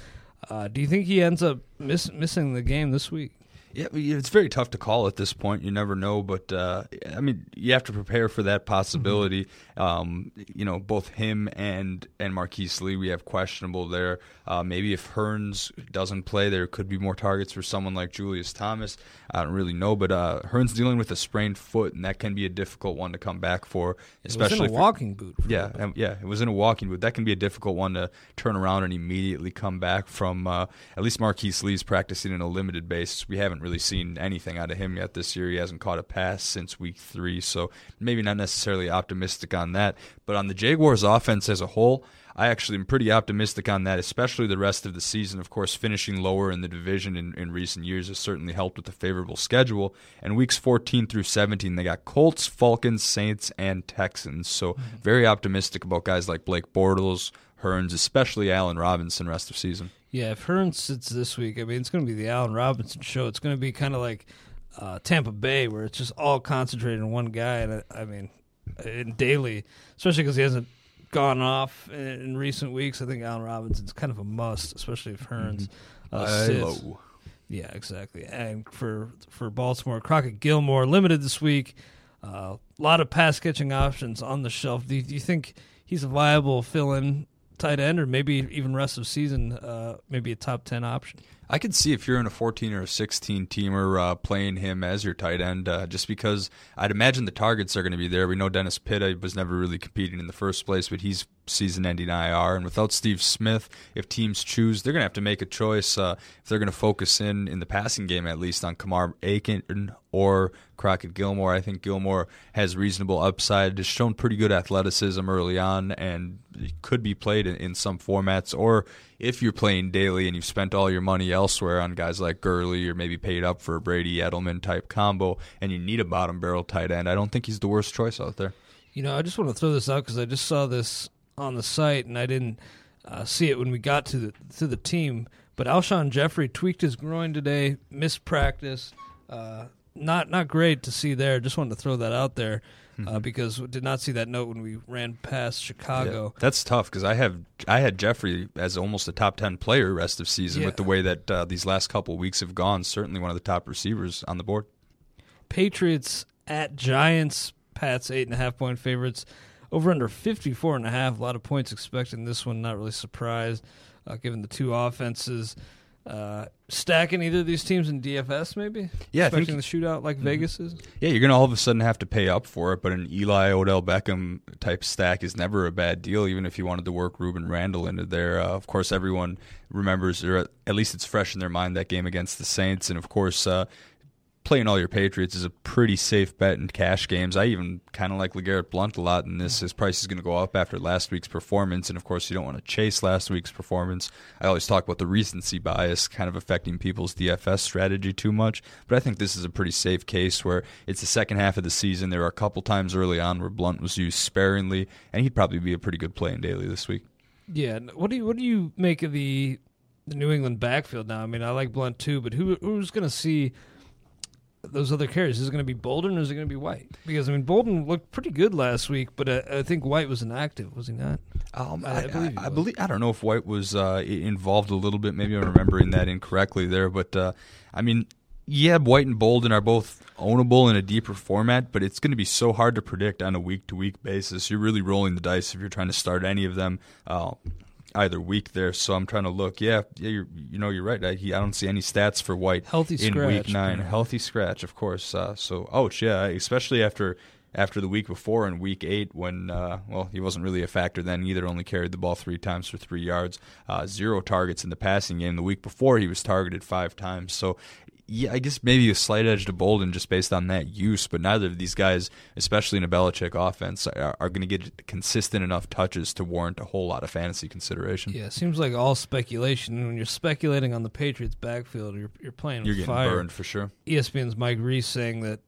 Uh, do you think he ends up miss, missing the game this week? Yeah, it's very tough to call at this point. You never know, but uh, I mean, you have to prepare for that possibility. Mm-hmm. Um, you know, both him and and Marquise Lee, we have questionable there. Uh, maybe if Hurns doesn't play, there could be more targets for someone like Julius Thomas. I don't really know, but uh, Hurns dealing with a sprained foot, and that can be a difficult one to come back for. Especially in a walking boot. yeah, yeah, it was in a walking boot. That can be a difficult one to turn around and immediately come back from. Uh, at least Marquise Lee's practicing in a limited basis. We haven't really seen anything out of him yet this year. He hasn't caught a pass since week three, so maybe not necessarily optimistic on that. But on the Jaguars' offense as a whole. I actually am pretty optimistic on that, especially the rest of the season. Of course, finishing lower in the division in, in recent years has certainly helped with the favorable schedule. And weeks 14 through 17, they got Colts, Falcons, Saints, and Texans. So mm-hmm. very optimistic about guys like Blake Bortles, Hurns, especially Allen Robinson rest of season. Yeah, if Hurns sits this week, I mean, it's going to be the Allen Robinson show. It's going to be kind of like uh, Tampa Bay, where it's just all concentrated in one guy. And I, I mean, in daily, especially because he hasn't gone off in recent weeks. I think Allen Robinson's kind of a must, especially if Hurns mm-hmm. uh, sits. Yeah, exactly. And for for Baltimore, Crockett Gilmore limited this week. A uh, lot of pass catching options on the shelf. Do you, do you think he's a viable fill in tight end, or maybe even rest of season, uh, maybe a top ten option? I could see if you're in a 14 or a 16 teamer uh, playing him as your tight end, uh, just because I'd imagine the targets are going to be there. We know Dennis Pitta was never really competing in the first place, but he's season-ending IR, and without Steve Smith, if teams choose, they're going to have to make a choice uh, if they're going to focus in in the passing game at least on Kamar Aiken or Crockett Gilmore. I think Gilmore has reasonable upside, has shown pretty good athleticism early on, and could be played in, in some formats. Or if you're playing daily and you've spent all your money elsewhere on guys like Gurley or maybe paid up for a Brady Edelman type combo, and you need a bottom barrel tight end, I don't think he's the worst choice out there. You know, I just want to throw this out because I just saw this on the site and I didn't uh, see it when we got to the to the team. But Alshon Jeffery tweaked his groin today, missed practice. Uh, not not great to see there. Just wanted to throw that out there uh, mm-hmm. because did not see that note when we ran past Chicago. Yeah, that's tough because I have I had Jeffery as almost a top ten player rest of season yeah. with the way that uh, these last couple weeks have gone. Certainly one of the top receivers on the board. Patriots at Giants. Pats eight and a half point favorites. Over under 54 and a half. A lot of points expected in this one. Not really surprised uh, given the two offenses. Uh, stacking either of these teams in DFS, maybe. Yeah, expecting the shootout like mm-hmm. Vegas is. Yeah, you're gonna all of a sudden have to pay up for it, but an Eli Odell Beckham type stack is never a bad deal, even if you wanted to work Rueben Randle into there. Uh, of course, everyone remembers, or at least it's fresh in their mind that game against the Saints, and of course, uh, playing all your Patriots is a pretty safe bet in cash games. I even kind of like LeGarrette Blunt a lot in this. His price is going to go up after last week's performance, and of course, you don't want to chase last week's performance. I always talk about the recency bias kind of affecting people's DFS strategy too much, but I think this is a pretty safe case where it's the second half of the season. There were a couple times early on where Blunt was used sparingly, and he'd probably be a pretty good play in daily this week. Yeah. What do you what do you make of the the New England backfield now? I mean, I like Blunt too, but who who's going to see? Those other carriers? Is it going to be Bolden or is it going to be White? Because I mean, Bolden looked pretty good last week, but I, I think White was inactive, was he not? Um, I, I, believe. I, believe. I don't know if White was uh, involved a little bit. Maybe I'm remembering that incorrectly there, but uh, I mean, yeah, White and Bolden are both ownable in a deeper format, but it's going to be so hard to predict on a week to week basis. You're really rolling the dice if you're trying to start any of them. Uh, either week there. So I'm trying to look. Yeah, yeah, you're, you know, you're right. I, I don't see any stats for White healthy in scratch, week nine. Healthy scratch, of course. Uh, so ouch, yeah, especially after after the week before in week eight when uh, well he wasn't really a factor then either only carried the ball three times for three yards uh, zero targets in the passing game the week before he was targeted five times so yeah, I guess maybe a slight edge to Bolden just based on that use, but neither of these guys, especially in a Belichick offense, are, are going to get consistent enough touches to warrant a whole lot of fantasy consideration. Yeah, it seems like all speculation. When you're speculating on the Patriots' backfield, you're, you're playing You're getting fire. burned for sure. ESPN's Mike Reiss saying that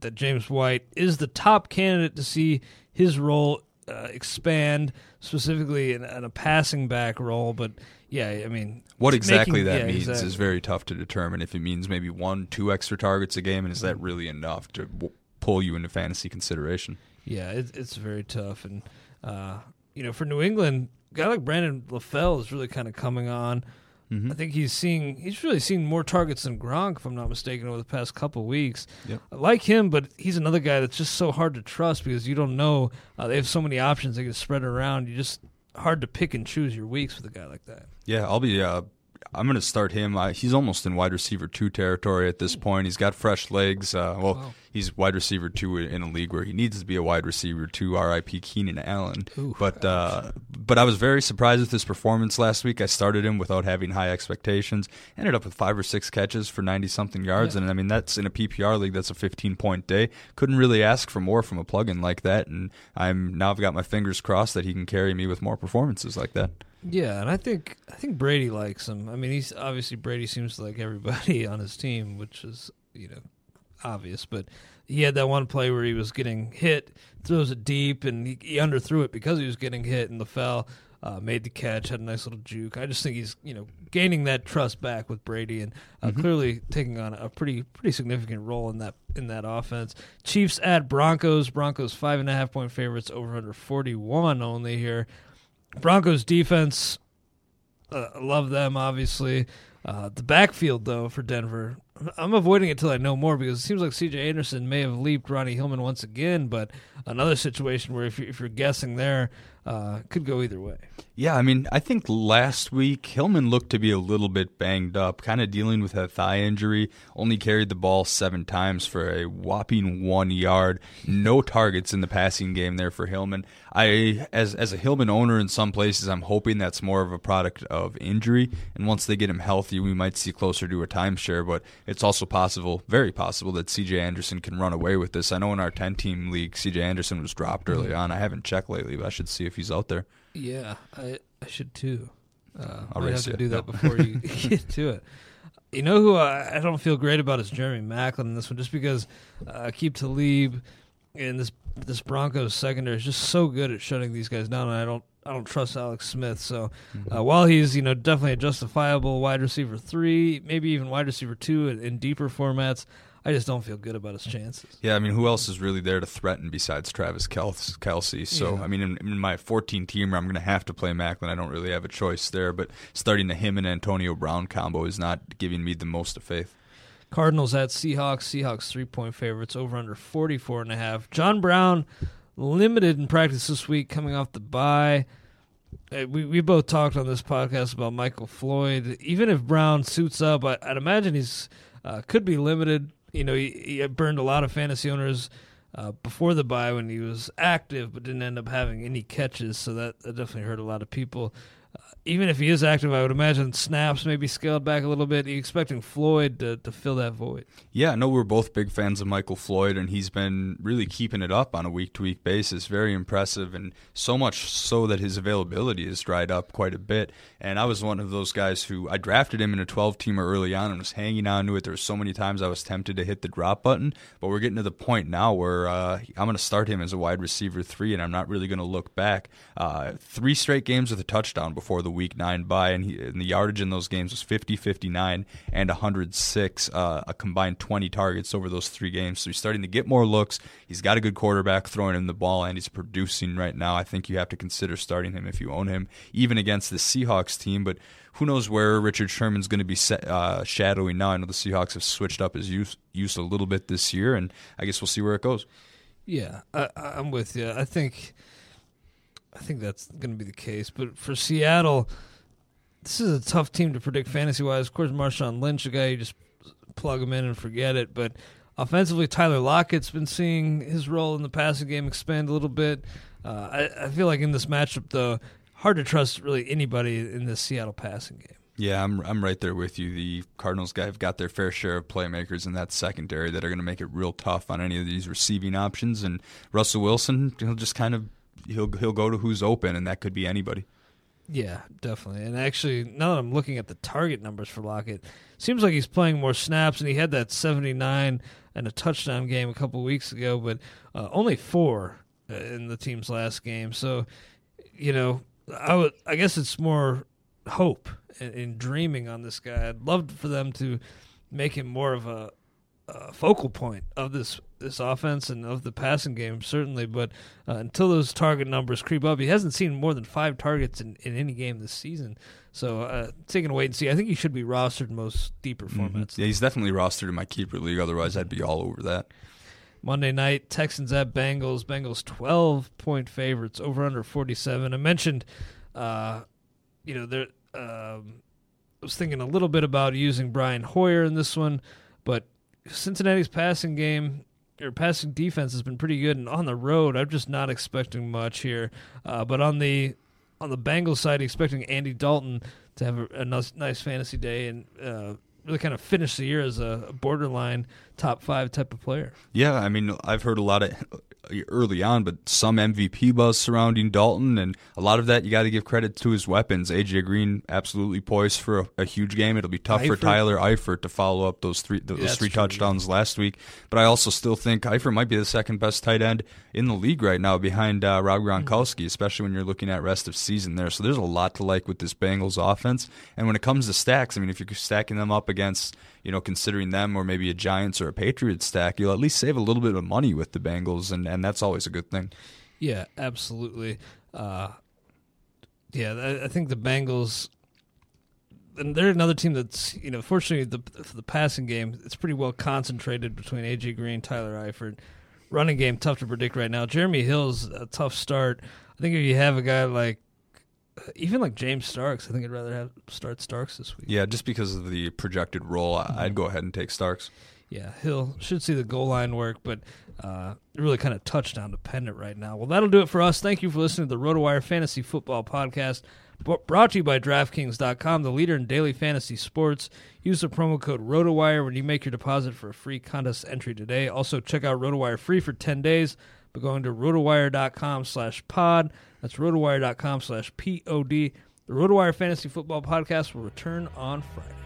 that James White is the top candidate to see his role uh, expand, specifically in, in, a passing back role, but yeah, I mean, what exactly making, that yeah, means exactly. is very tough to determine. If it means maybe one, two extra targets a game, and is that really enough to w- pull you into fantasy consideration? Yeah, it, it's very tough, and uh, you know, for New England, a guy like Brandon LaFell is really kind of coming on. Mm-hmm. I think he's seeing he's really seen more targets than Gronk, if I'm not mistaken, over the past couple weeks. Yep. I like him, but he's another guy that's just so hard to trust because you don't know. Uh, they have so many options they can spread around. You just hard to pick and choose your weeks with a guy like that. Yeah, I'll be. Uh, I'm going to start him. Uh, he's almost in wide receiver two territory at this point. He's got fresh legs. Uh, well, wow he's wide receiver two in a league where he needs to be a wide receiver two. R.I.P. Keenan Allen. Ooh, but uh, but I was very surprised with his performance last week. I started him without having high expectations. Ended up with five or six catches for ninety something yards, yeah. and I mean that's in a PPR league. That's a fifteen point day. Couldn't really ask for more from a plug in like that. And I'm now I've got my fingers crossed that he can carry me with more performances like that. Yeah, and I think I think Brady likes him. I mean, he's obviously Brady seems to like everybody on his team, which is you know obvious, but he had that one play where he was getting hit, throws it deep, and he, he underthrew it because he was getting hit, and LaFell uh, made the catch, had a nice little juke. I just think he's you know gaining that trust back with Brady, and uh, mm-hmm. clearly taking on a pretty pretty significant role in that in that offense. Chiefs at Broncos. Broncos five and a half point favorites over under forty one only here. Broncos defense. Uh, love them obviously. Uh, the backfield, though, for Denver, I'm avoiding it till I know more because it seems like C.J. Anderson may have leaped Ronnie Hillman once again. But another situation where if you're, if you're guessing there, uh, could go either way. Yeah, I mean, I think last week Hillman looked to be a little bit banged up, kind of dealing with a thigh injury. Only carried the ball seven times for a whopping one yard. No targets in the passing game there for Hillman. I, as as a Hillman owner in some places, I'm hoping that's more of a product of injury. And once they get him healthy, we might see closer to a timeshare. But it's also possible, very possible, that C.J. Anderson can run away with this. I know in our 10 team league, C.J. Anderson was dropped early on. I haven't checked lately, but I should see if he's out there. Yeah, I I should too. Uh, I'll have to you. do that No. before you get to it. You know who I, I don't feel great about is Jeremy Maclin in this one, just because uh, Aqib Talib and this this Broncos secondary is just so good at shutting these guys down, and I don't I don't trust Alex Smith. So uh, while he's you know definitely a justifiable wide receiver three, maybe even wide receiver two in, in deeper formats, I just don't feel good about his chances. Yeah, I mean, who else is really there to threaten besides Travis Kelce? So, Yeah. I mean, in, in my 14 teamer, I'm going to have to play Maclin. I don't really have a choice there, but starting the him and Antonio Brown combo is not giving me the most of faith. Cardinals at Seahawks. Seahawks three point favorites over under 44 and a half. John Brown limited in practice this week coming off the bye. We we both talked on this podcast about Michael Floyd. Even if Brown suits up, I, I'd imagine he's uh, could be limited. You know, he, he burned a lot of fantasy owners uh, before the bye when he was active, but didn't end up having any catches. So that, that definitely hurt a lot of people. Even if he is active, I would imagine snaps maybe scaled back a little bit. Are you expecting Floyd to, to fill that void? Yeah, I know we're both big fans of Michael Floyd, and he's been really keeping it up on a week to week basis. Very impressive, and so much so that his availability has dried up quite a bit. And I was one of those guys who I drafted him in a 12 teamer early on and was hanging on to it. There were so many times I was tempted to hit the drop button, but we're getting to the point now where uh, I'm going to start him as a wide receiver three, and I'm not really going to look back. Uh, three straight games with a touchdown before the week nine bye, and, he, and the yardage in those games was 50, 59, and 106, uh, a combined 20 targets over those three games. So he's starting to get more looks. He's got a good quarterback throwing him the ball, and he's producing right now. I think you have to consider starting him if you own him, even against the Seahawks team. But who knows where Richard Sherman's going to be uh, shadowing now? I know the Seahawks have switched up his use, use a little bit this year, and I guess we'll see where it goes. Yeah, I, I'm with you. I think, I think that's going to be the case. But for Seattle, this is a tough team to predict fantasy wise. Of course, Marshawn Lynch, a guy you just plug him in and forget it. But offensively, Tyler Lockett's been seeing his role in the passing game expand a little bit. Uh, I, I feel like in this matchup, though, hard to trust really anybody in this Seattle passing game. Yeah, I'm I'm right there with you. The Cardinals guy have got their fair share of playmakers in that secondary that are going to make it real tough on any of these receiving options. And Russell Wilson, he'll just kind of he'll he'll go to who's open, and that could be anybody. Yeah, definitely. And actually, now that I'm looking at the target numbers for Lockett, seems like he's playing more snaps, and he had that 79 and a touchdown game a couple weeks ago, but uh, only four uh, in the team's last game. So, you know, I would, I guess it's more hope and, dreaming on this guy. I'd love for them to make him more of a, a focal point of this this offense and of the passing game, certainly. But uh, until those target numbers creep up, he hasn't seen more than five targets in, in any game this season. So, uh, taking a wait and see. I think he should be rostered in most deeper formats. Yeah, he's definitely rostered in my keeper league. Otherwise, I'd be all over that. Monday night, Texans at Bengals. Bengals 12 point favorites, over under 47. I mentioned, uh, you know, there. Um, I was thinking a little bit about using Brian Hoyer in this one, but Cincinnati's passing game or passing defense has been pretty good, and on the road, I'm just not expecting much here. Uh, but on the on the Bengals side, expecting Andy Dalton to have a, a nice, nice fantasy day and uh, really kind of finish the year as a borderline top five type of player. Yeah, I mean, I've heard a lot of early on, but some MVP buzz surrounding Dalton, and a lot of that you got to give credit to his weapons. AJ Green absolutely poised for a, a huge game. It'll be tough for Tyler Eifert to follow up those three those That's three true, touchdowns last week. But I also still think Eifert might be the second best tight end in the league right now, behind uh, Rob Gronkowski, especially when you're looking at rest of season there. So there's a lot to like with this Bengals offense. And when it comes to stacks, I mean, if you're stacking them up against you know, considering them or maybe a Giants or a Patriots stack, you'll at least save a little bit of money with the Bengals, and, and that's always a good thing. Yeah, absolutely. Uh, yeah, I, think the Bengals, and they're another team that's you know, fortunately the the passing game it's pretty well concentrated between AJ Green, Tyler Eifert. Running game tough to predict right now. Jeremy Hill's a tough start. I think if you have a guy like even like James Starks, I think I'd rather have start Starks this week. Yeah, just because of the projected role, I'd go ahead and take Starks. Yeah, Hill should see the goal line work, but uh, really kind of touchdown dependent right now. Well, that'll do it for us. Thank you for listening to the RotoWire Fantasy Football Podcast, brought to you by DraftKings.com, the leader in daily fantasy sports. Use the promo code RotoWire when you make your deposit for a free contest entry today. Also, check out RotoWire free for 10 days by going to rotowire.com slash pod. That's rotowire.com slash P-O-D. The RotoWire Fantasy Football Podcast will return on Friday.